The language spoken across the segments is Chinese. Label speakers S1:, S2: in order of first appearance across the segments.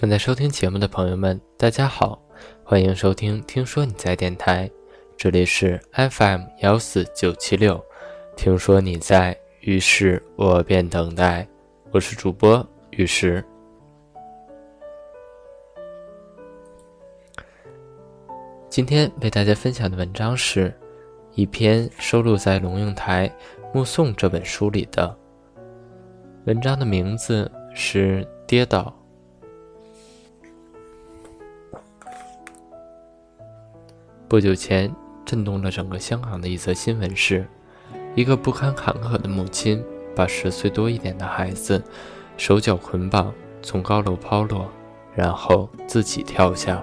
S1: 正在收听节目的朋友们，大家好，欢迎收听《听说你在电台》，这里是 FM 幺四九七六。听说你在，于是我便等待。我是主播于是。今天为大家分享的文章是一篇收录在龙应台《目送》这本书里的。文章的名字是《跌倒》。不久前，震动了整个香港的一则新闻是：一个不堪坎坷的母亲把十岁多一点的孩子手脚捆绑从高楼抛落，然后自己跳下。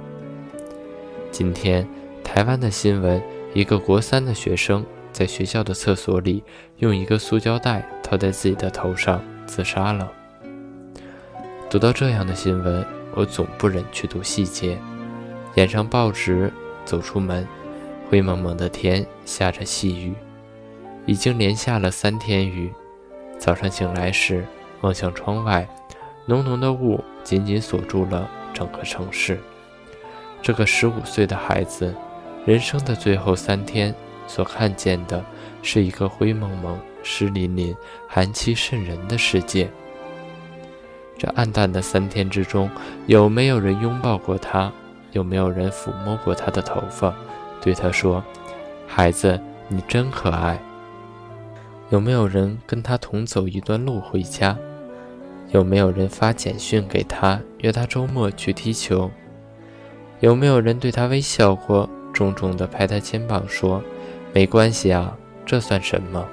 S1: 今天，台湾的新闻：一个国三的学生在学校的厕所里用一个塑胶袋套在自己的头上自杀了。读到这样的新闻，我总不忍去读细节，眼上报纸。走出门，灰蒙蒙的天下着细雨，已经连下了三天雨。早上醒来时，望向窗外，浓浓的雾紧紧锁住了整个城市。这个十五岁的孩子，人生的最后三天所看见的是一个灰蒙蒙、湿淋淋、寒气渗人的世界。这暗淡的三天之中，有没有人拥抱过他？有没有人抚摸过他的头发，对他说：“孩子，你真可爱。”有没有人跟他同走一段路回家？有没有人发简讯给他，约他周末去踢球？有没有人对他微笑过，重重地拍他肩膀说：“没关系啊，这算什么？”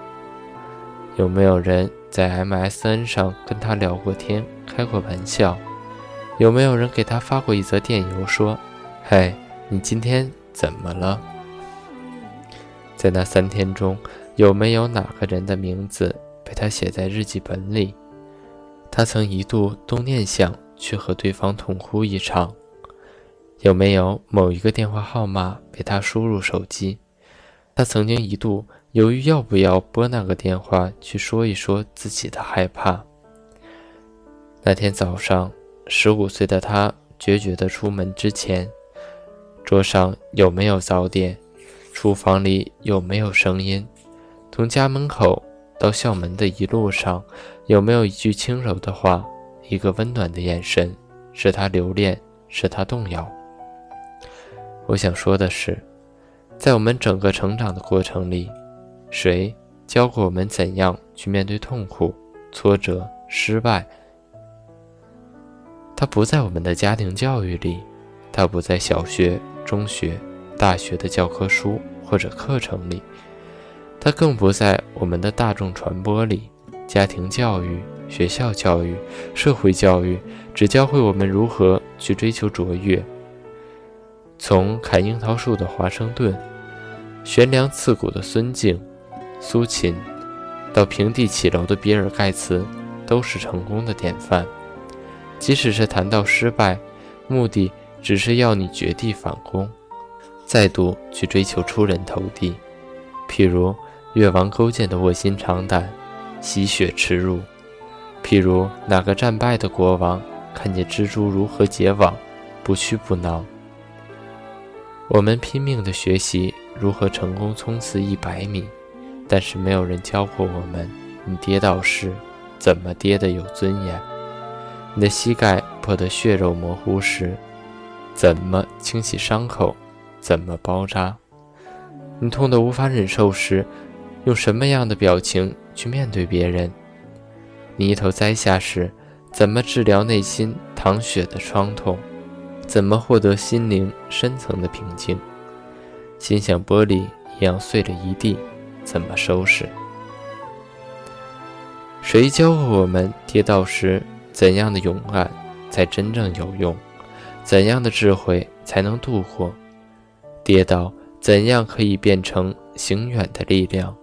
S1: 有没有人在 MSN 上跟他聊过天，开过玩笑？有没有人给他发过一则电邮说？嘿，你今天怎么了？在那三天中，有没有哪个人的名字被他写在日记本里？他曾一度动念想去和对方痛哭一场。有没有某一个电话号码被他输入手机？他曾经一度犹豫要不要拨那个电话去说一说自己的害怕。那天早上，十五岁的他决绝地出门之前。桌上有没有早点？厨房里有没有声音？从家门口到校门的一路上，有没有一句轻柔的话，一个温暖的眼神，使他留恋，使他动摇？我想说的是，在我们整个成长的过程里，谁教过我们怎样去面对痛苦、挫折、失败？他不在我们的家庭教育里，他不在小学。中学、大学的教科书或者课程里，它更不在我们的大众传播里。家庭教育、学校教育、社会教育，只教会我们如何去追求卓越。从砍樱桃树的华盛顿，悬梁刺股的孙敬、苏秦，到平地起楼的比尔盖茨，都是成功的典范。即使是谈到失败，目的。只是要你绝地反攻，再度去追求出人头地。譬如越王勾践的卧薪尝胆，吸血耻辱；譬如哪个战败的国王看见蜘蛛如何结网，不屈不挠。我们拼命地学习如何成功冲刺一百米，但是没有人教过我们：你跌倒时怎么跌得有尊严；你的膝盖破得血肉模糊时。怎么清洗伤口？怎么包扎？你痛得无法忍受时，用什么样的表情去面对别人？你一头栽下时，怎么治疗内心淌血的创痛？怎么获得心灵深层的平静？心像玻璃一样碎了一地，怎么收拾？谁教会我们跌倒时怎样的勇敢才真正有用？怎样的智慧才能度过跌倒？怎样可以变成行远的力量？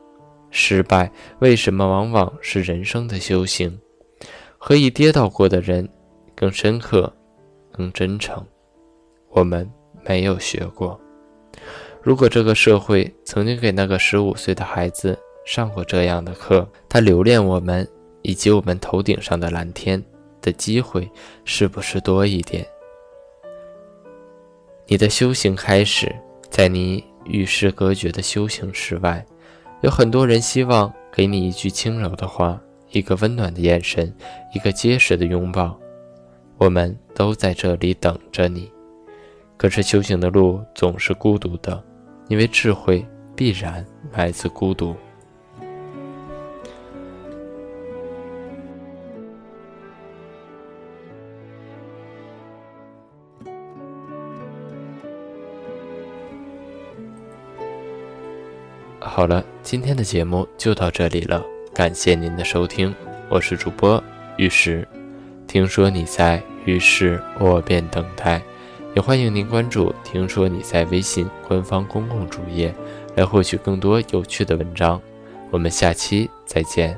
S1: 失败为什么往往是人生的修行？何以跌倒过的人更深刻、更真诚？我们没有学过。如果这个社会曾经给那个十五岁的孩子上过这样的课，他留恋我们以及我们头顶上的蓝天，的机会是不是多一点？你的修行开始，在你与世隔绝的修行室外，有很多人希望给你一句轻柔的话，一个温暖的眼神，一个结实的拥抱。我们都在这里等着你。可是修行的路总是孤独的，因为智慧必然来自孤独。好了，今天的节目就到这里了，感谢您的收听，我是主播玉石。听说你在，于是我便等待。也欢迎您关注“听说你在”微信官方公共主页，来获取更多有趣的文章。我们下期再见。